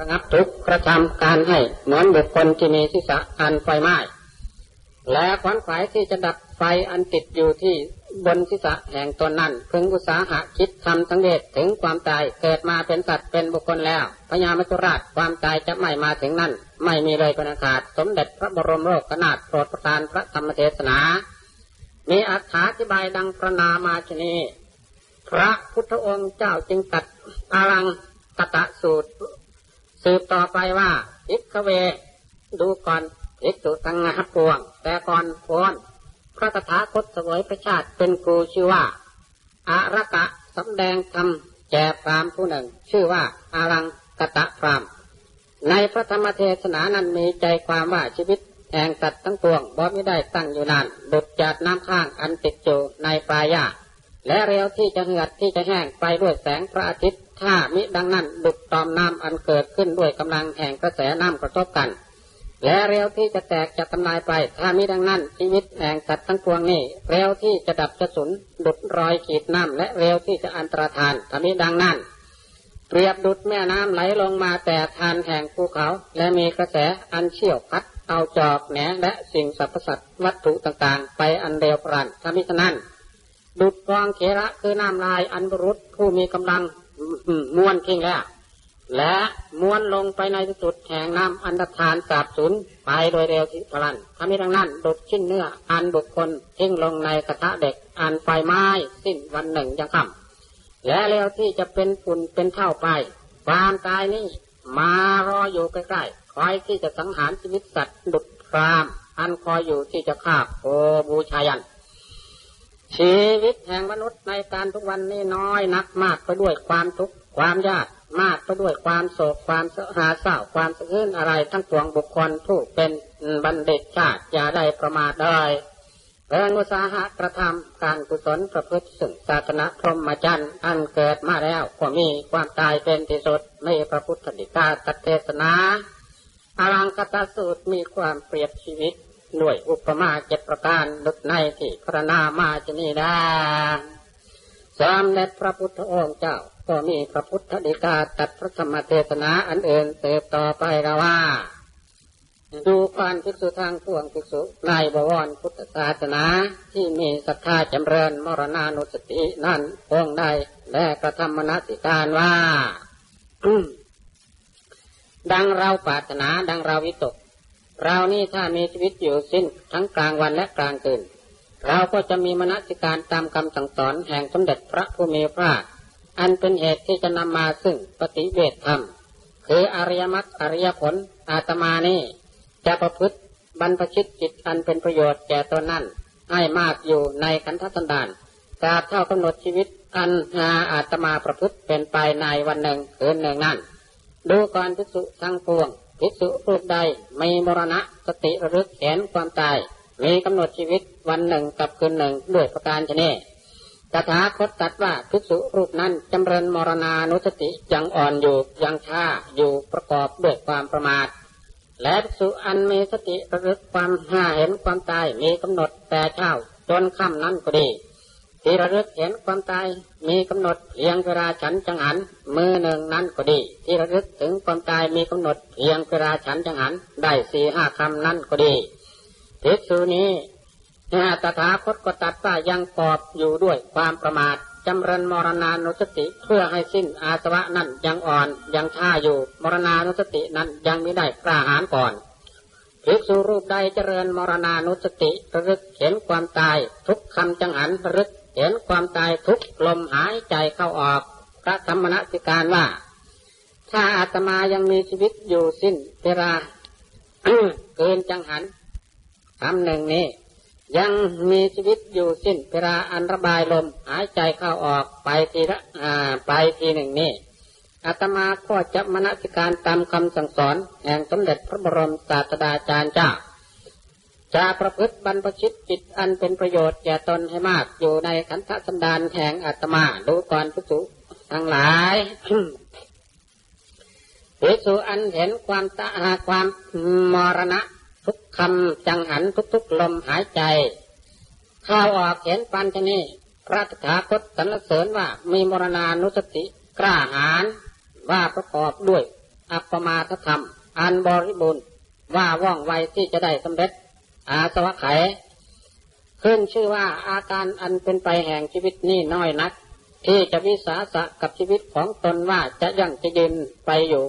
ระงับทุกกระทำการให้เหมือนบุคคลที่มีศีรษะอันไฟไหม้และขวัญขวายที่จะดับไฟอันติดอยู่ที่บนศีรษะแห่งตนนั้นพึงอุตสาหะคิดทำสังเวชถึงความตายเกิดมาเป็นสัตว์เป็นบุคคลแล้วพญามัจจุราชความตายจะไม่มาถึงนั่น ไม่มีเลยเป็นอากาศสมเด็จพระบรมโลกนาถโปรดประทานพระธรรมเทศนา มีอธิบายดังประนามาชนี พระพุทธองค์เจ้าจึงตัดอารังกตะสูตร สืบต่อไปว่าอิกเว ดูก่อนอิกตุตังงาปวง แต่ก่อนพนพระตถาคตสวยพระชาติเป็นครูชื่อว่าอารกะสำแดงธรรมแก่พรามผู้หนึ่ง ชื่อว่าอารังกตะพรามในพระธรรมเทศนานั้นมีใจความว่าชีวิตแห่งสัตว์ทั้งปวงบ่ไม่ได้ตั้งอยู่นานดุดจากน้ำข้างอันติดอยู่ในปลายาและเร็วที่จะเหือดที่จะแห้งไปด้วยแสงพระอาทิตย์ ถ้ามิดังนั้นดุดตอมน้ำอันเกิดขึ้นด้วยกำลังแห่งกระแสน้ำกระทบกัน และเร็วที่จะแตกจะทำลายไป ถ้ามิดังนั้นชีวิตแห่งสัตว์ทั้งปวงนี้เร็วที่จะดับจะสุนดุดรอยขีดน้ำและเร็วที่จะอันตรธานถ้ามิดังนั้นเปรียบดุดแม่น้ำไหลลงมาแต่ทานแห่งภูเขา และมีกระแสอันเชี่ยวพัดเอาจอกแหนและสิ่งสรรพสัตว์วัตถุต่างๆ ไปอันเร็วปราณถ้ามิฉะนั้นดุดกองเขระคือน้ำลายอันบรุษผู้มีกำลัง ม้วนทิ้งแล้ว และม้วนลงไปในที่สุดแห่งน้ำอันดทานสาบสูญไปโดยเร็วที่พลันทำให้ดังนั้นดุดชิ้นเนื้ออันบุคคลทิ้งลงในกระทะเด็กอันไฟไม้สิ้นวันหนึ่งยังค่ำและเร็วที่จะเป็นฝุ่นเป็นเท่าไปความตายนี้มารออยู่ใกล้ๆคอยที่จะสังหารชีวิตสัตว์ดุดพรามอันคอยอยู่ที่จะฆ่าโอบูชายัน ชีวิตแห่งมนุษย์ในการทุกวันนี้น้อยนักมากไปด้วยความทุกข์ความยากมากไปด้วยความโศกความเสหาเศร้าความสะอื้นอะไรทั้งปวงบุคคลผู้เป็นบัณฑิตชาติอย่าได้ประมาทเลยเริงอุตสาหะกระทำการกุศลประพฤติสึ่งศาสนาพรหมจรรย์อันเกิดมาแล้วก็มีความตายเป็นที่สุดไม่พระพุทธดิกาตเทศนาอรังกตสูตรมีความเปรียบชีวิต ด้วยอุปมาเจ็ดประการดุจในที่พระนามาจะนี่ได้สามเด็จพระพุทธองค์เจ้า ก็มีพระพุทธดีกาตัดพระธรรมเทศนาอันเอื่นเติบต่อไปกว่า ดูการภิกษุทางพวงภิกษุในบวรพุทธศาสนาที่มีศรัทธาจำเริญมรณานุสตินั่นองใดและกระทำมนสิการว่าดังเราปรารถนาดังเราวิตก เรานี่ถ้ามีชีวิตอยู่สิ้นทั้งกลางวันและกลางคืน เราก็จะมีมนสิการตามคำสั่งสอนแห่งสมเด็จพระผู้มีพระอันเป็นเหตุที่จะนำมาซึ่งปฏิเวทธรรม คืออริยมรรคอริยผลอาตมานี่จะประพฤติบรรพชิตจิตอันเป็นประโยชน์แก่ตนนั่นให้มากอยู่ในขันธสันดานตราบเท่ากำหนดชีวิตอันหาอาตมาประพฤติเป็นไปในวันหนึ่งคืนหนึ่งนั่นดูก่อนพิสุทั้งปวง ภิกษุรูปใดมีมรณะสติระลึกเห็นความตาย มีกำหนดชีวิตวันหนึ่งกับคืนหนึ่งด้วยประการชนีตถาคตตัดว่าภิกษุรูปนั้นจำเริญมรณานุสติยังอ่อนอยู่ยังช้าอยู่ประกอบด้วยความประมาท และภิกษุอันมีสติระลึกความห้าเห็นความตายมีกำหนดแต่เช้าจนค่ำนั้นก็ดี ที่ระลึกเห็นความตายมีกำหนดเพียงเวลาฉันจังหันมือหนึ่งนั้นก็ดี ที่ระลึกถึงความตายมีกำหนดเพียงเวลาฉันจังหันได้สี่ห้าคำนั้นก็ดีภิกษุนี้ตถาคตก็ตัดว่ายังกอบอยู่ด้วยความประมาทจำเริญมรณานุสติเพื่อให้สิ้นอาสวะนั้นยังอ่อนยังท่าอยู่มรณานุสตินั้นยังไม่ได้กล้าหาญก่อนภิกษุรูปใดเจริญมรณานุสติระลึกเห็นความตายทุกคำจังหันระลึก เห็นความตายทุกลมหายใจเข้าออก พระธรรมนัสิการว่า ถ้าอาตมายังมีชีวิตอยู่สิ้นเวลาเกินจังหันคำหนึ่งนี้ ยังมีชีวิตอยู่สิ้นเวลาอันระบายลมหายใจเข้าออกไปทีละอ่าไปทีหนึ่งนี้อาตมาก็จะมนสิการตามคำสั่งสอนแห่งสมเด็จพระบรมศาสดาจารย์เจ้า จะประพฤติบรรพชิตจิตอันเป็นประโยชน์แก่ตนให้มากอยู่ในขันธสันดานแห่งอาตมาดูก่อนผู้สุทั้งหลายภิกษุอันเห็นความตาความมรณะ ทุกคำจังหันทุกๆลมหายใจเข้าออกเห็นปันชนีพระตถาคตสรรเสริญว่ามีมรณานุสติกล้าหาญว่าประกอบด้วย อัปปมาทธรรม อันบริบูรณ์ว่าว่องไวที่จะได้สำเร็จ อาสวะไข ขึ้นชื่อว่าอาการอันเป็นไปแห่งชีวิตนี่น้อยนัก ที่จะวิสาสะกับชีวิตของตนว่าจะยังจะยืนไปอยู่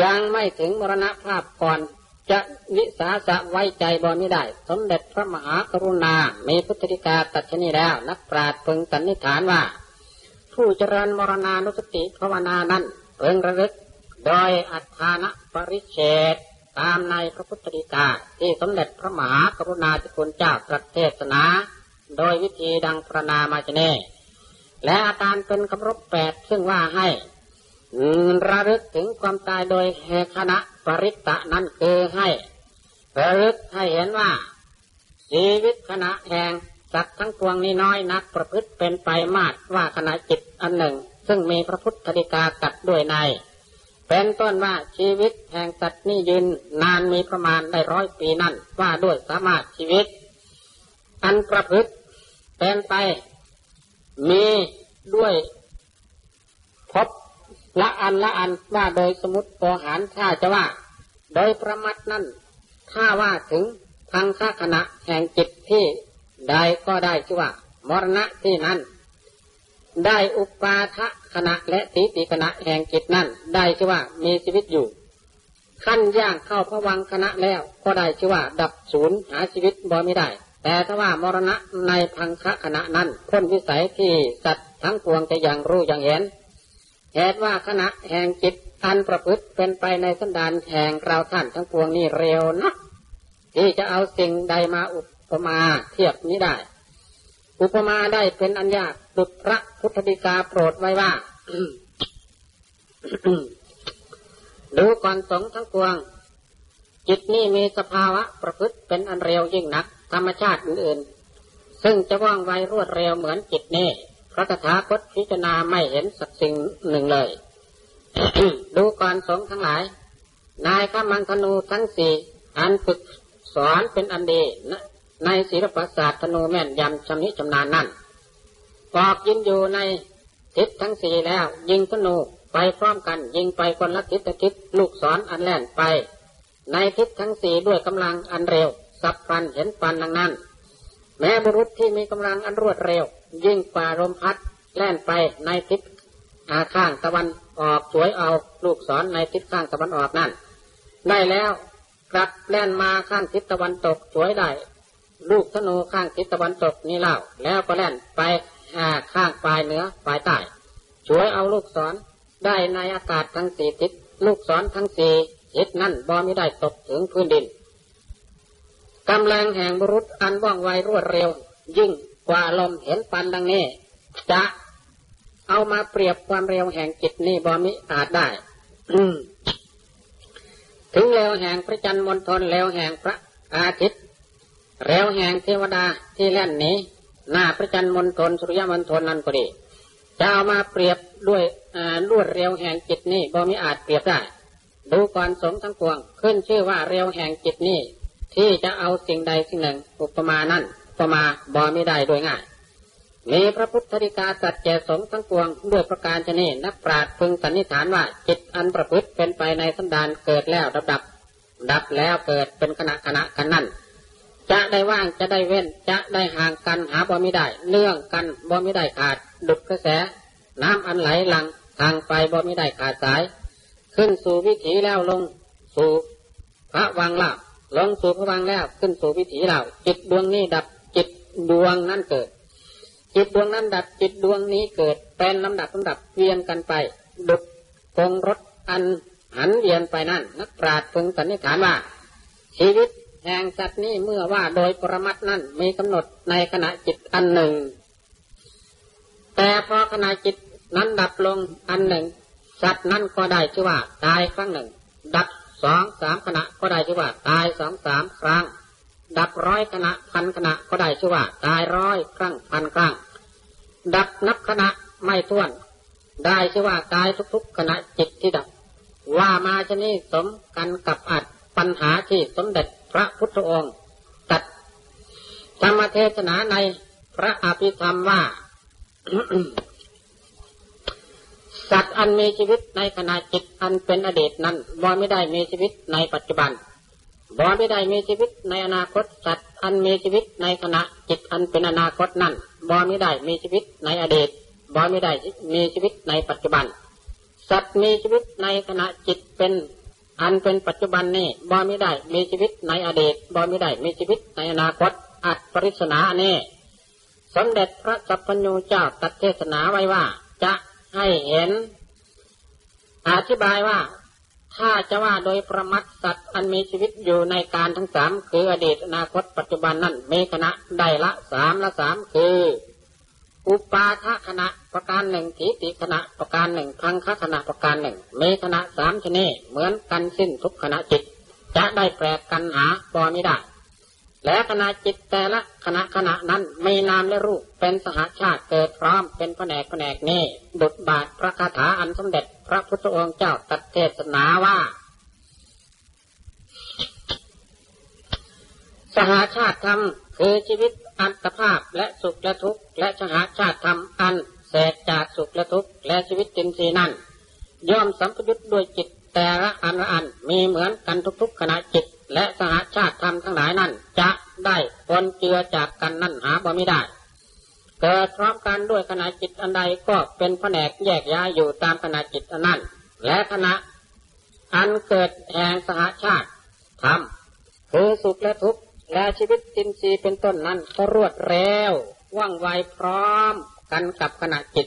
ยังไม่ถึงมรณภาพก่อนจะวิสาสะไว้ใจบอไม่ได้ สมเด็จพระมหากรุณา มีพุทธิกาตัดชนีแล้ว นักปราชญ์พึงสันนิษฐานว่า ผู้เจริญมรณานุสติภาวนานั้นเพิงระลึก โดยอัฏฐานปริเชต ตามในพระพุทธดีกาที่สมเด็จพระมหากรุณาธิคุณเจ้าตรัสเทศนา โดยวิธีดังพระนามาจเนและอาการเป็นคำรบแปดซึ่งว่าให้ระลึกถึงความตายโดยเหคณะปริตตะนั้นคือให้ระลึกให้เห็นว่า ชีวิตขณะแห่งสัตว์ทั้งปวงนี้น้อยนักประพฤติเป็นไปมากว่าขณะจิตอันหนึ่ง ซึ่งมีพระพุทธฎีกาตัดด้วยใน เป็นต้นว่าชีวิตแห่งสัตว์นี้ยืนนานมีประมาณได้ร้อยปีนั่นว่าด้วยสามารถชีวิต อันประพฤติเป็นไป มีด้วยพบละอันละอันว่าโดยสมุติปหารถ้าจะว่า โดยประมัดนั่นถ้าว่าถึงทางข้าขณะแห่งจิตที่ใดก็ได้ชื่อว่า มรณะที่นั้น ได้อุปาทะขณะและติติขณะแห่งจิตนั้นได้ชื่อว่ามีชีวิตอยู่ ขั้นย่างเข้าพระวังคณะแล้วก็ได้ชื่อว่า ดับศูนย์หาชีวิตบ่ไม่ได้ แต่ถ้าว่ามรณะในพังคะขณะนั้นพ้นวิสัยที่สัตว์ทั้งปวงจะยังรู้ยังเห็นเหตุว่าขณะแห่งจิตอันประพฤติเป็นไปในสันดานแห่งเราท่านทั้งปวงนี่เร็วนะที่จะเอาสิ่งใดมาอุปมาเทียบนี้ได้ อุปมาได้เป็นอัญญา ตุพระพุทธดิกาโปรดไว้ว่าดูก่อนสงทั้งปวง จิตนี่มีสภาวะประพฤติเป็นอันเร็วยิ่งนัก ธรรมชาติอื่นๆ ซึ่งจะว่องไวรวดเร็วเหมือนจิตนี่พระคาถาคตพิจารณาไม่เห็นสักสิ่งหนึ่งเลย ดูก่อนสงทั้งหลาย นายขมังธนูทั้งสี่อันฝึกสอนเป็นอันดีในศิลปศาสตร์ธนูแม่นยำชำนิชำนาญนั่น ปอกยินอยู่ในทิศทั้งสี่แล้ว ยิงธนูไปพร้อมกัน ยิงไปคนละทิศทิศลูกศรออันแล่นไป ในทิศทั้งสี่ด้วยกำลังอันเร็ว สับปันเห็นปันดังนั้น แม้บุรุษที่มีกำลังอันรวดเร็ว ยิงป่าลมพัดแล่นไปในทิศอาข้างตะวันออกสวยเอาลูกศรในทิศข้างตะวันออกนั่นได้แล้วกลับแล่นมาข้างทิศตะวันตกสวยได้ลูกธนูข้างทิศตะวันตกนี่เล่าแล้วก็แล่นไป ข้างปลายเหนือปลายใต้สวยเอาลูกศรได้ในอากาศทั้งสี่ทิศลูกศรทั้งสี่ทิศนั่นบอไม่ได้ตกถึงพื้นดินกำลังแห่งบุรุษอันว่องไวรวดเร็ว ยิ่งกว่าลมเห็นปันดังนี้ จะเอามาเปรียบความเร็วแห่งจิตนี่บอมิอาจได้ถึงเร็วแห่งพระจันทร์มณฑลเร็วแห่งพระอาทิตย์เร็วแห่งเทวดาที่แล่นนี้ หน้าพระจันทร์มณฑลสุริยมณฑลนั้นก็ดีจะเอามาเปรียบด้วยลวดเร็วแห่งจิตนี่บอมิอาจเปรียบได้ ดูก่อนสมทั้งปวง ขึ้นชื่อว่าเร็วแห่งจิตนี่ที่จะเอาสิ่งใดสิ่งหนึ่ง อุปมานั่นก็มาบอไม่ได้โดยง่าย มีพระพุทธธิกาสัจแกสงทั้งปวง ด้วยประการชนีนักปราชญ์พึงสันนิษฐานว่าจิตอันประพฤติเป็นไปในสันดานเกิดแล้วดับดับดับแล้วเกิดเป็นขณะขณะกันนั่น จะได้ว่างจะได้เว้น จะได้ห่างกันหาบ่ไม่ได้ เนื่องกันบ่ไม่ได้ขาด ดุดกระแส น้ำอันไหลหลังทางไปบ่ไม่ได้ขาดสาย ขึ้นสู่วิถีแล้วลงสู่พระวังล่าลงสู่พระวังแล้วขึ้นสู่วิถีเราจิตดวงนี้ดับจิตดวงนั้นเกิด จิตดวงนั้นดับจิตดวงนี้เกิดเป็นลำดับลำดับเวียนกันไป ดุดกงรถอันหันเวียนไปนั่นนักปราชญ์พึงสันนิษฐานว่าชีวิต แห่งสัตว์นี้เมื่อว่าโดยปรมัตนั้นมีกำหนดในขณะจิตอันหนึ่ง แต่พอขณะจิตนั้นดับลงอันหนึ่ง สัตว์นั้นก็ได้ชื่อว่าตายครั้งหนึ่ง ดับสองสามขณะก็ได้ชื่อว่าตายสองสามครั้ง ดับร้อยขณะพันขณะก็ได้ชื่อว่าตายร้อยครั้งพันครั้ง ดับนับขณะไม่ท้วน ได้ชื่อว่าตายทุกๆ ขณะจิตที่ดับ ว่ามาชนี้สมกันกับอัดปัญหาที่สมเด็จ พระพุทธองค์ตัดธรรมเทศนาในพระอภิธรรมว่า สัตว์อันมีชีวิตในขณะจิตอันเป็นอดีตนั้นบ่ไม่ได้มีชีวิตในปัจจุบันบ่ไม่ได้มีชีวิตในอนาคตสัตว์อันมีชีวิตในขณะจิตอันเป็นอนาคตนั้นบ่ไม่ได้มีชีวิตในอดีตบ่ไม่ได้มีชีวิตในปัจจุบัน สัตว์มีชีวิตในขณะจิตเป็น อันเป็นปัจจุบันนี้บ่ไม่ได้มีชีวิตในอดีตบ่ไม่ได้มีชีวิตในอนาคตอัดปริศนาเน่สมเด็จพระสัพพัญญูเจ้าตัดเทศนาไว้ว่า จะให้เห็น อธิบายว่า ถ้าจะว่าโดยประมัดสัตว์อันมีชีวิตอยู่ในการทั้งสามคืออดีตอนาคตปัจจุบันนั้นมีคณะได้ละสามละสามคือ อุปาทคณะ ประการหนึ่งทีติคณะประการหนึ่งพังคคณะประการหนึ่งมีคณะสามชนิดเหมือนกันสิ้นทุกขณะจิต จะได้แปลกันหาบอไม่ได้ และขณะจิตแต่ละขณะขณะนั้นมีนามและรูปเป็นสหาชาติเกิดพร้อมเป็นแผนกแผนกนี้บุตรบาทพระคาถาอันสมเด็จพระพุทธองค์เจ้าตัดเทศนาว่าสหาชาติธรรมคือชีวิตอัตภาพและสุขและทุกข์และสหาชาติธรรมอัน แสกจากสุขและทุกข์และชีวิตจินทรีย์นั้นย่อมสัมพยุตด้วยจิตแต่ละอันละอันมีเหมือนกันทุกๆขณะจิต และสหชาติธรรมทั้งหลายนั้น จะได้ปนเจือจากกันนั่นหาบ่ไม่ได้เกิดพร้อมกันด้วยขณะจิตอันใดก็เป็นแผนกแยกย้ายอยู่ตามขณะจิตอันนั้น และขณะอันเกิดแห่งสหชาติธรรมคือสุขและทุกข์และชีวิตจินซีเป็นต้นนั้นก็รวดเร็วว่องไวพร้อม กันกับขณะจิต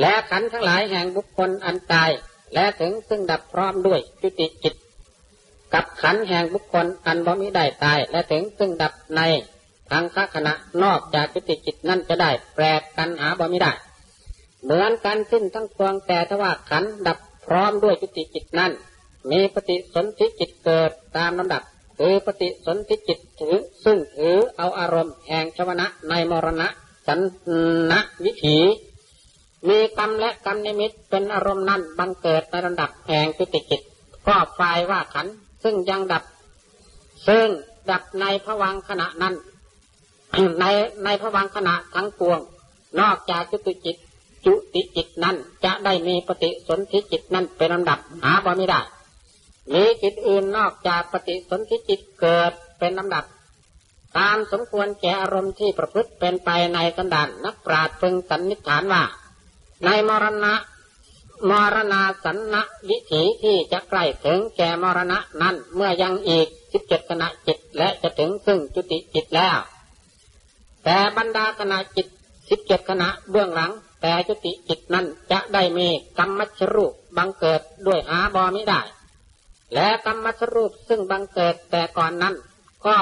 และขันทั้งหลายแห่งบุคคลอันตาย และถึงซึ่งดับพร้อมด้วยจุติจิต กับขันแห่งบุคคลอันบ่มิได้ตาย และถึงซึ่งดับในทางคขณะนอกจากจุติจิตนั่นจะได้แปลกกันหาบ่มิได้ เหมือนกันสิ้นทั้งปวงแต่ถ้าว่าขันดับพร้อมด้วยจุติจิตนั้นมีปฏิสนธิจิตเกิดตามลำดับคือปฏิสนธิจิตถือซึ่งถือเอาอารมณ์แห่งชวนะในมรณะ สันนวิถีมีกรรมและกรรมนิมิตเป็นอารมณ์นั้นบังเกิดในระดับแห่งจุติจิตก็ฝ่ายว่าขันซึ่งยังดับ ซึ่งดับในพวังขณะนั้น ในในพวังขณะทั้งปวง นอกจากจุติจิต จุติจิตนั้น จะได้มีปฏิสนธิจิตนั้นเป็นลำดับหาบ่ไม่ได้มีจิตอื่นนอกจากปฏิสนธิจิตเกิดเป็นลำดับ ตามสมควรแก่อารมณ์ที่ประพฤติเป็นไปในสันดานนักปราชญ์พึงสันนิษฐานว่า ในมรณะ มรณาสันนะวิถีที่จะใกล้ถึงแก่มรณะนั้นเมื่อยังอีกสิบเจ็ดขณะจิตและจะถึงซึ่งจุติจิตแล้ว แต่บรรดาขณะจิตสิบเจ็ดขณะเบื้องหลัง แต่จุติจิตนั้นจะได้มีกรรมมัชรูปบังเกิดด้วยหาบอมิได้ และกรรมมัชรูปซึ่งบังเกิดแต่ก่อนนั้น ก็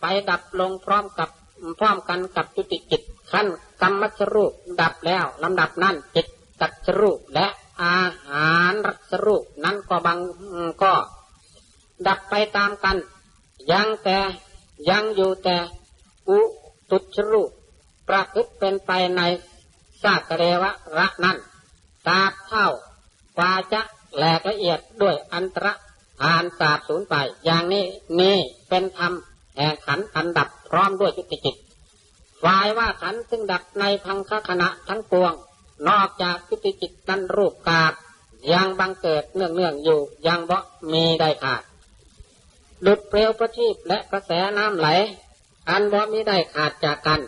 ไปดับลงพร้อมกับพร้อมกันกับจุติจิตขั้นกรรมมัชรูปดับแล้วลำดับนั้นจิตตัดรูปและอาหารรัสรูปนั้นก็บางก็ ดับไปตามกัน ยังแต่ยังอยู่แต่อุตุชรูปประพฤติเป็นไปในซากเรวะระนั้นตาเท่าวาจะแหลกละเอียดด้วยอันตรหานสาบสูญไป อย่างนี้นี่เป็นธรรม แห่งขันอันดับพร้อมด้วยจุติจิตฝ่ายว่าขันซึ่งดับในพังคขณะทั้งปวง นอกจากพิติจิตนั้นรูปกาบยังบังเกิดเนื่องเนื่องอยู่ยังบ่มีได้ขาดดุดเปลวประทีปและกระแสน้ำไหล อันบ่มีได้ขาดจากกัน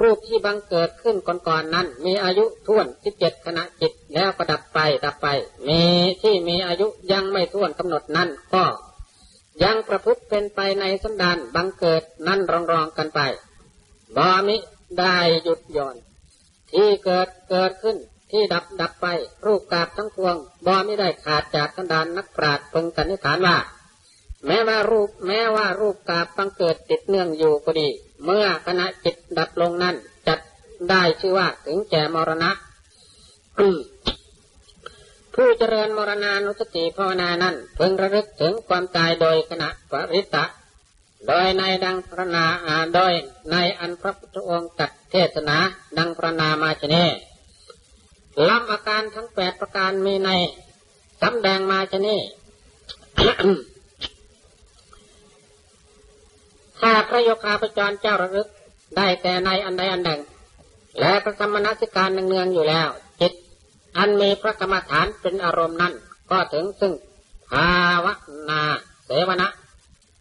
รูปที่บังเกิดขึ้นก่อนๆนนั้น มีอายุท่วนสิบเจ็ดขณะจิตแล้วก็ดับไปดับไป มีที่มีอายุยังไม่ท่วนกำหนดนั้นก็ ยังประพฤติเป็นไปในสันดานบังเกิดนั่นรองรองกันไปบ่มิได้หยุดย่อน ที่เกิดเกิดขึ้นที่ดับดับไป รูปกาบทั้งพวงบอม่ได้ขาดจากกันดานนักปราชญ์พึงสันนิษฐานว่า แม้ว่ารูปแม้ว่ารูปกาบบังเกิดติดเนื่องอยู่ก็ดี เมื่อขณะจิตดับลงนั้นจัดได้ชื่อว่าถึงแก่มรณะ ผู้เจริญมรณานุสติภาวนานั้นพิ่งระลึกถึงความตายโดยขณะปริตะ โดยในดังพระนาอาโดยในอันพระพุทธองค์ตัดเทศนาดังพระนามาชเนลำอาการทั้งแปดประการมีในสำแดงมาชนีถ้าพระโยคาพจรเจ้าระลึกได้แต่ในอันใดอันหนึ่งและพระสมณสิการเนืองอยู่แล้ว อันมีพระกรรมฐานเป็นอารมณ์นั้น ก็ถึงซึ่งภาวนาเสวนะ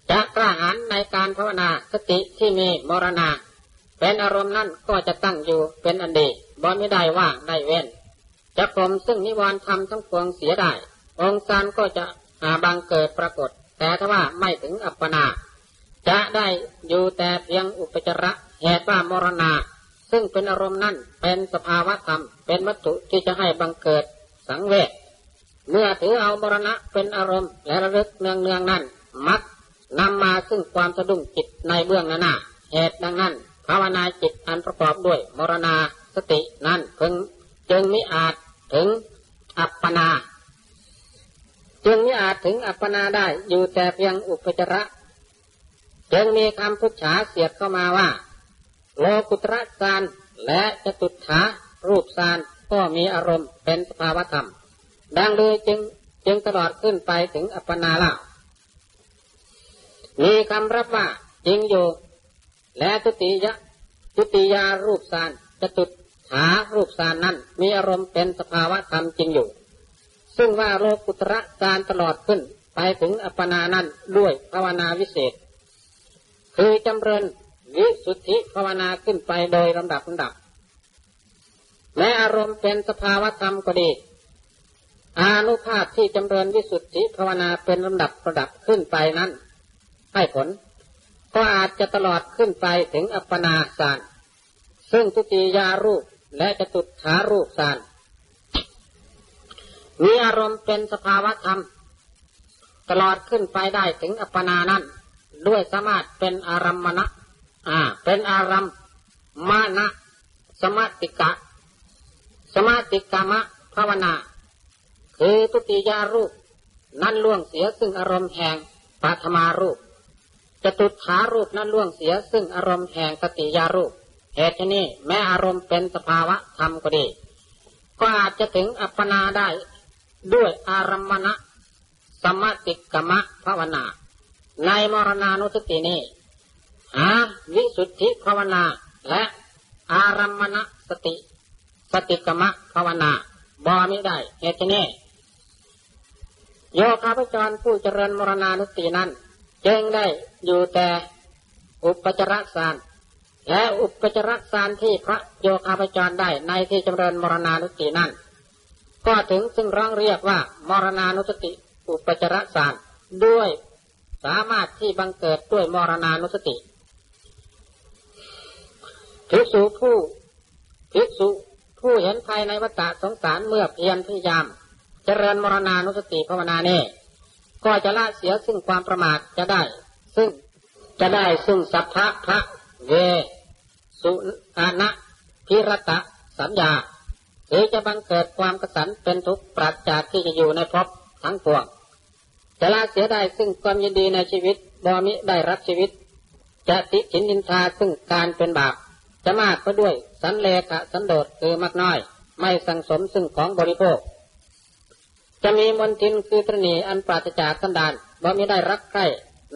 จะกล้าหาญในการภาวนาสติที่มีมรณา เป็นอารมณ์นั้นก็จะตั้งอยู่เป็นอันดีบ่ไม่ได้ว่างได้เว้น จะกลมซึ่งนิวรณ์ทำทั้งปวงเสียได้ องค์การก็จะอาบังเกิดปรากฏ แต่ถ้าว่าไม่ถึงอัปปนา จะได้อยู่แต่เพียงอุปจาระเหตุว่ามรณา ซึ่งเป็นอารมณ์นั่นเป็นสภาวะธรรม เป็นวัตถุที่จะให้บังเกิดสังเวชเมื่อถือเอามรณะเป็นอารมณ์และระลึกเนืองเนืองนั่นมักนำมาซึ่งความสะดุ้งจิตในเบื้องหน้าเหตุดังนั้นภาวนาจิตอันประกอบด้วยมรณาสตินั้นพึงจึงมิอาจถึงอัปปนา จึงมิอาจถึงอัปปนาได้อยู่แต่เพียงอุปจาระ จึงมีคำพุทธาเสียดเข้ามาว่า โลกุตระสานและจตุถารูปสานก็มีอารมณ์เป็นสภาวธรรม ดังเลยจึงจึงตลอดขึ้นไปถึงอัปปนาล่ามีคำรับว่าจริงอยู่ และตุติยะตุติยารูปสานจตุถารูปสานนั้น มีอารมณ์เป็นสภาวะธรรมจริงอยู่ ซึ่งว่าโลกุตระสานตลอดขึ้นไปถึงอัปปนานั้นด้วยภาวนาวิเศษ คือจำเริญ วิสุทธิภาวนาขึ้นไปโดยลำดับลำดับแม้อารมณ์เป็นสภาวะธรรมก็ดีอานุภาพที่จำเริญวิสุทธิภาวนาเป็นลำดับระดับขึ้นไปนั้น ให้ผล ก็อาจจะตลอดขึ้นไปถึงอัปปนาสาร ซึ่งทุติยารูปและจะตุถารูปสารมีอารมณ์เป็นสภาวะธรรม ตลอดขึ้นไปได้ถึงอัปปนานั้น ด้วยสามารถเป็นอารัมมณะ อ่า เป็นอารัมมานะสมาติกะ สมาติกามะภาวนา คือทุติยารูป นั้นล่วงเสียซึ่งอารมณ์แห่งปัทมารูปจะตุขารูปนั้นล่วงเสียซึ่งอารมณ์แห่งสติยารูป เหตุนี้แม้อารมณ์เป็นสภาวะธรรมก็ดี ก็อาจจะถึงอัปปนาได้ด้วยอารมณะสมติกมะภาวนา ในมรณานุสตินี้ หาวิสุทธิภาวนา และอารัมมณสติ สติกมะภาวนาบอไม่ได้เหตุนี้โยคาพจรผู้เจริญมรณานุสตินั้นจึงได้อยู่แต่อุปจารสารและอุปจารสารที่พระโยคาพจรได้ในที่เจริญมรณานุสตินั้น ก็ถึงซึ่งร้องเรียกว่ามรณานุสติ อุปจารสารด้วยสามารถที่บังเกิดด้วยมรณานุสติ ภิกษุผู้ภิกษุผู้เห็นภายในวัฏสงสารเมื่อเพียรพยายาม เจริญมรณานุสติภาวนาเน่ก็จะละเสียซึ่งความประมาทจะได้ ซึ่งจะได้ซึ่งสัพพะพระเว สุอานะพิรตะสัญญาหรือจะบังเกิดความกระสันเป็นทุกข์ปราศจากที่จะอยู่ในภพทั้งปวงจะละเสียได้ซึ่งความยินดีในชีวิตบอมิได้รับชีวิต จะติฉินนินทาซึ่งการเป็นบาป จะมากก็ด้วย สันเลขะสันโดษคือมากน้อย ไม่สังสมซึ่งของบริโภค จะมีมนทินคือตรณีอันปราศจากสันดานบ่มีได้รักใคร่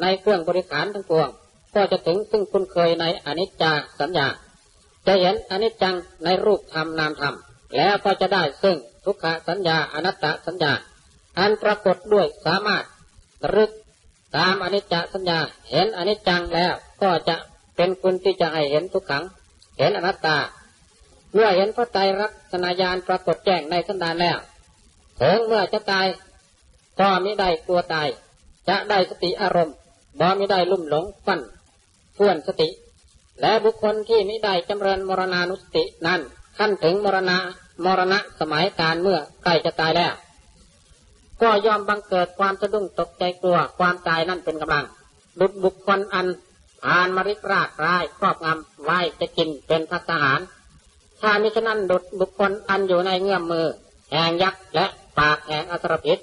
ในเครื่องบริขารทั้งปวง ก็จะถึงซึ่งคุณเคยในอนิจจาสัญญา จะเห็นอนิจจังในรูปธรรมนามธรรม แล้วก็จะได้ซึ่งทุกขสัญญาอนัตตสัญญา อันปรากฏด้วยสามารถรึกตามอนิจจสัญญา เห็นอนิจจังแล้วก็จะเป็นคุณที่จะให้เห็นทุกขัง เห็นอนัตตา เมื่อเห็นพระไตรลักษณญาณปรากฏแจ้งในสันดานแล้วถึงเมื่อจะตายก็ไม่ได้กลัวตาย จะได้สติอารมณ์บ่ไม่ได้ลุ่มหลงฟันฟ้วนสติ และบุคคลที่ไม่ได้จำเริญมรณานุสตินั้นขั้นถึงมรณะมรณะสมัยการเมื่อใกล้จะตายแล้ว ก็ยอมบังเกิดความสะดุ้งตกใจกลัวความตายนั่นเป็นกำลังบุตรบุคคลอัน ผ่านมริกรากร้ายครอบงำไว้จะกินเป็นพัฒหาร ถ้ามิฉะนั้นดุดบุคคลอันอยู่ในเงื่อมมือแห่งยักษ์และปากแห่งอสรพิษ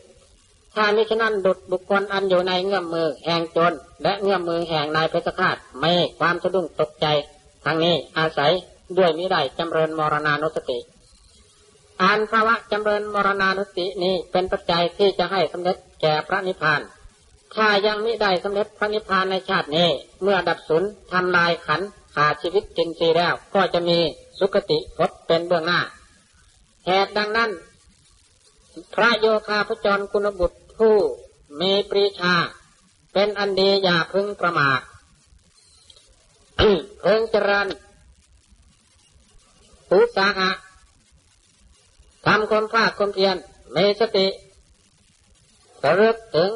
ถ้ามิฉะนั้นดุดบุคคลอันอยู่ในเงื่อมมือแห่งโจนและเงื่อมมือแห่งนายเพชฌฆาตไม่ความสะดุ้งตกใจ ทั้งนี้อาศัยด้วยมิได้จำเริญมรณานุสติอันภาวะจำเริญมรณานุสตินี้เป็นปัจจัยที่จะให้สำเร็จแก่พระนิพพาน ถ้ายังไมิได้สำเร็จพระนิพพานในชาตินี้ เมื่อดับสุนทำลายขันขาดชีวิตจินซีแล้ว ก็จะมีสุคติพบเป็นเบื้องหน้าเหตุดังนั้น พระโยคาพจรคุณบุตรผู้มีปรีชา เป็นอันดีอย่าพึงประมาทพิ่งเจริญอุตสาหะทำความภาคความเพียรมีสติระลึกถึง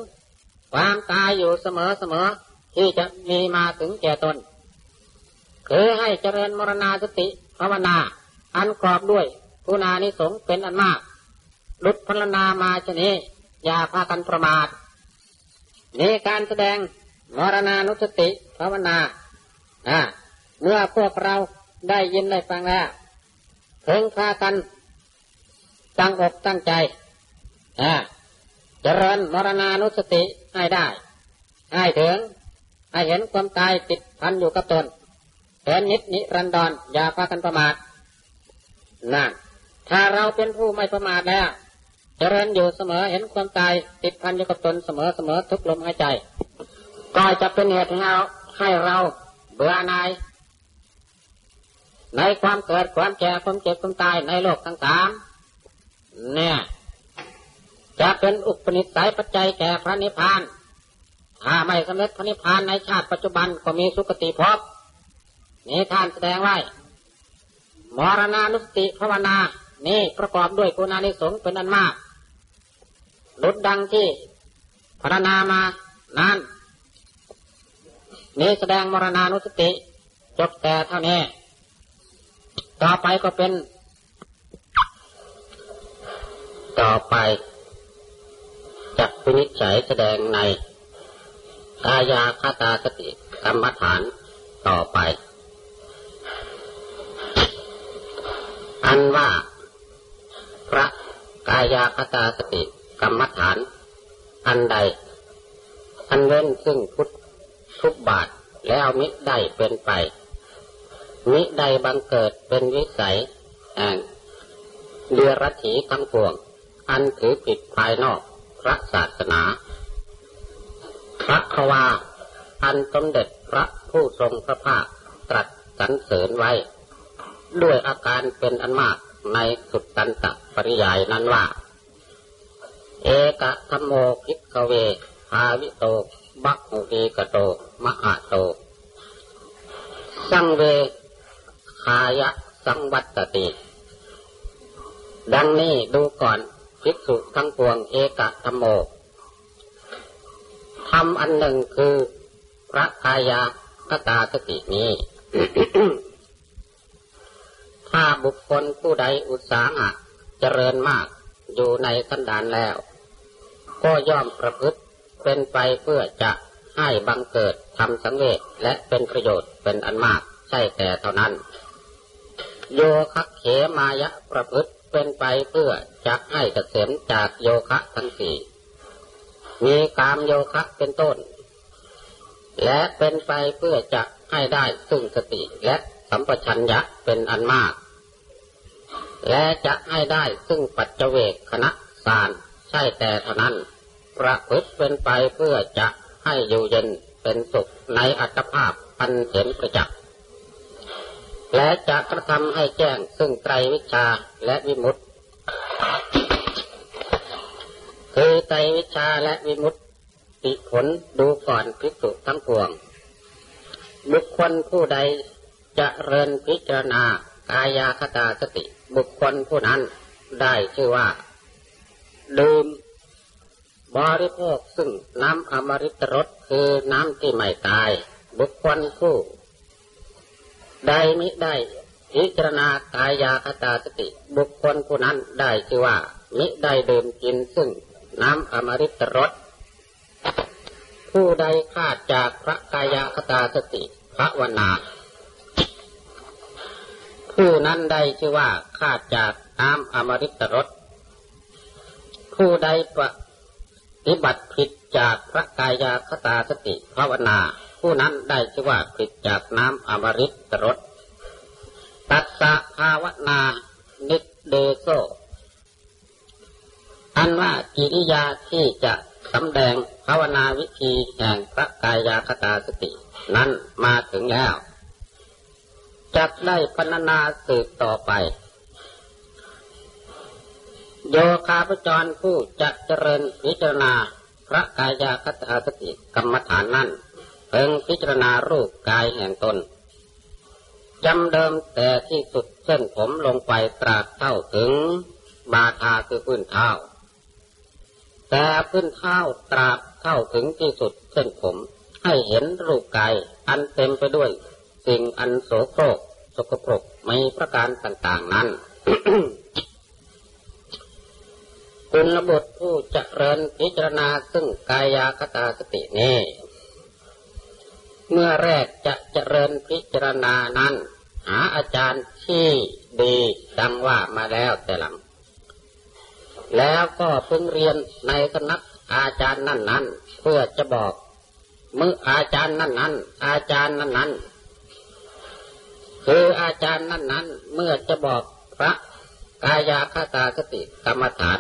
ความตายอยู่เสมอเสมอที่จะมีมาถึงแก่ตน คือให้เจริญมรณาสติภาวนา อันกรอบด้วยกุณานิสงเป็นอันมากลุดพลนามาชนี้ อย่าพากันประมาทนี่การแสดงมรณานุสติภาวนาเมื่อพวกเราได้ยินได้ฟังแล้วเพ่งพากันตั้งอกตั้งใจ เจริญมรณานุสติให้ได้ ให้ถึง ให้เห็นความตายติดพันอยู่กับตนเป็นนิดนิรันดรอย่าพากันประมาทนั่นถ้าเราเป็นผู้ไม่ประมาทแล้วเจริญอยู่เสมอเห็นความตายติดพันอยู่กับตนเสมอเสมอทุกลมหายใจ ก็จะเป็นเหตุให้เราให้เราเบื่อหน่ายในความเกิดความแก่ความเจ็บความตายในโลกทั้งสามเนี่ย จะเป็นอุปนิสัยปัจจัยแก่พระนิพพาน ถ้าไม่สำเร็จพระนิพพานในชาติปัจจุบันก็มีสุคติภพนี่ท่านแสดงไว้ มรณานุสติภาวนา นี่ประกอบด้วยคุณานิสงส์เป็นอันมากลุดดังที่พรรณนามานั้นนี่แสดงมรณานุสติ จบแต่เท่านี้ ต่อไปก็เป็น ต่อไป จักพินิจฉัยแสดงในกายาคตาสติกรรมฐานต่อไป อันว่า พระกายาคตาสติกรรมฐาน อันใด อันเว้นซึ่งพุทธทุกบาทแล้วมิได้เป็นไป มิได้บังเกิดเป็นวิสัยแห่งเดือรัถีทั้งปวง อันถือผิดภายนอก พระศาสนา พระควาอันสมเด็จพระผู้ทรงพระภาคตรัสสรรเสริญไว้ ด้วยอาการเป็นอันมากในสุตตันตปริยายนั้นว่า เอกธัมโม ภิกขเวภาวิโต พหุลีกโต มหโต สังเวขายะสังวัตตติ ดังนี้ดูก่อน ภิกษุทั้งปวงเอกธัมโมทำอันหนึ่งคือพระกายากตาสตินี้ ถ้าบุคคลผู้ใดอุตสาหะเจริญมากอยู่ในสันดานแล้ว ก็ย่อมประพฤติเป็นไปเพื่อจะให้บังเกิดทำสังเวชและเป็นประโยชน์เป็นอันมากใช่แต่เท่านั้น โยคเขมายะประพฤติ เป็นไปเพื่อจะให้เกษมจากโยคะทั้งสี่มีกามโยคะเป็นต้น และเป็นไปเพื่อจะให้ได้ซึ่งสติและสัมปชัญญะเป็นอันมาก และจะให้ได้ซึ่งปัจเจเวกคณะสารใช่แต่เท่านั้น ประพฤติเป็นไปเพื่อจะให้อยู่เย็นเป็นสุขในอัตภาพอันเห็นประจักษ์ และจะกระทำให้แจ้งซึ่งไตรวิชาและวิมุตติคือไตรวิชาและวิมุตติผลดูก่อนพิสุทั้งปวง บุคคลผู้ใดจะเริญพิจารณากายาคตาสติ บุคคลผู้นั้นได้ชื่อว่า ดื่มบริโภคซึ่งน้ำอมฤตรสคือน้ำที่ไม่ตาย บุคคลผู้ ได้มิได้พิจารณากายาคตาสติ บุคคลผู้นั้นได้ชื่อว่า มิได้ดื่มกินซึ่งน้ำอมฤตรสผู้ใดขาดจากพระกายาคตาสติพระวนาผู้นั้นได้ชื่อว่าขาดจากน้ำอมฤตรสผู้ใดปฏิบัติผิดจากพระกายาคตาสติภาวนา ผู้นั้นได้ชื่อว่าผิดจากน้ำอมฤตรสตัสสะภาวนานิเดโซอันว่ากิริยาที่จะสำแดงภาวนาวิธีแห่งพระกายาคตาสติ นั้นมาถึงแล้วจักได้พรรณนาสืบต่อไป โยคาพจรผู้จะเจริญพิจารณาพระกายาคตาสติกรรมฐานนั้น เพิ่งพิจารณารูปกายแห่งตนจำเดิมแต่ที่สุดเส้นผมลงไปตราบเท่าถึงบาทาคือพื้นเท้า แต่พื้นเท้าตราบเท่าถึงที่สุดเส้นผมให้เห็นรูปกายอันเต็มไปด้วย สิ่งอันโสโครกสกปรกไม่ประการต่างๆนั้นคุณบุตรผู้เจริญพิจารณาซึ่งกายาคตาสตินี้ เมื่อแรกจะเจริญพิจารณานั้น หาอาจารย์ที่ดีดังว่ามาแล้วแต่หลัง แล้วก็เพิ่งเรียนในสำนักอาจารย์นั่นนั้นเพื่อจะบอกมืออาจารย์นั่นนั้นอาจารย์นั่นนั้นคืออาจารย์นั่นนั้นเมื่อจะบอกพระกายาคตาสติกรรมฐาน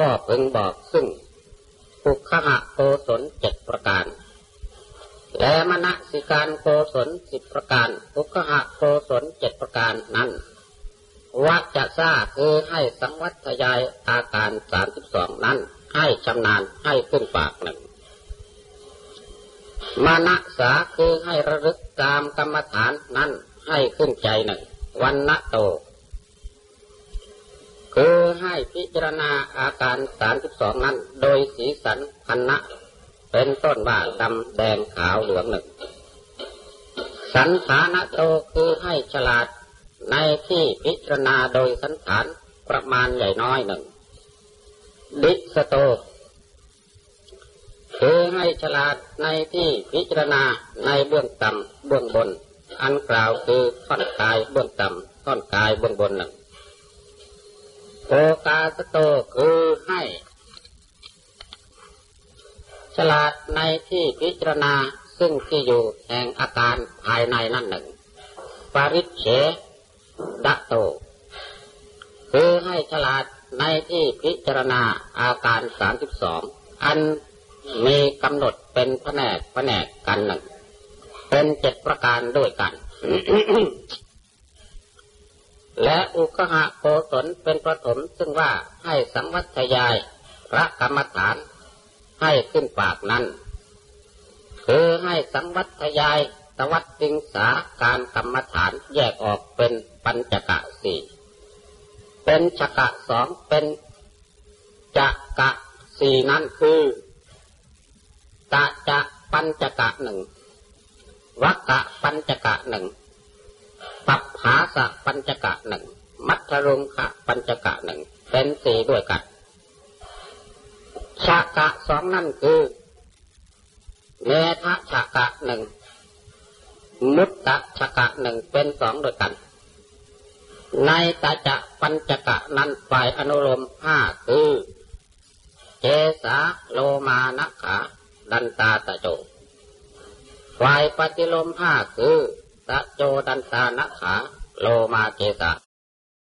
ก็เพิ่งบอกซึ่งปุคหะโกศลเจ็ดประการ และมณสิการโกศลสิบประการปุคหะโกศลเจ็ดประการนั้นวัจจะทราคือให้สังวัตยายอาการสามสิบสองนั้น ให้ชำนาญให้ขึ้นปากหนึ่งมานะสาคือให้ระลึกตามกรรมฐานนั้นให้ขึ้นใจหนึ่งวันณโต คือให้พิจารณาอาการสามสิบสองนั้น โดยสีสันพันนะ เป็นต้นว่าดำแดงขาวเหลืองหนึ่ง สันฐานโตคือให้ฉลาดในที่พิจารณาโดยสันฐานประมาณใหญ่น้อยหนึ่ง ดิสโต คือให้ฉลาดในที่พิจารณาในเบื้องต่ำเบื้องบน อันกล่าวคือท่อนกายเบื้องต่ำท่อนกายเบื้องบนหนึ่งโอกาสโตคือให้ ฉลาดในที่พิจารณาซึ่งที่อยู่แห่งอาการภายในนั่นหนึ่งปาริเฉดะโต คือให้ฉลาดในที่พิจารณาอาการสามสิบสองอันมีกำหนดเป็นแผนกแผนกกันหนึ่ง เป็นเจ็ดประการด้วยกัน และอุคหะโกศลเป็นประถมซึ่งว่าให้สังวัตยายพระกรรมฐาน ให้ขึ้นปากนั้นคือให้สังวัตยายตวัดสิงสาการกรรมฐานแยกออกเป็นปัญจกะสี่เป็นชกะสองเป็นจักะสี่นั้นคือตะจะปัญจกะหนึ่งวักกะปัญจกะหนึ่งปัปหาสะปัญจกะหนึ่งมัทรุงคะปัญจกะหนึ่งเป็นสี่ด้วยกัน ชากะสองนั่นคือเมทะชากะหนึ่งมุตตะชากะหนึ่งเป็นสองด้วยกัน ในตาจะปัญจกะนั้นฝ่ายอนุโลมห้าคือเจสาโลมานะขาดันตาตะโจฝ่ายปฏิโลมห้าคือตะโจดันตานะขาโลมาเจสะ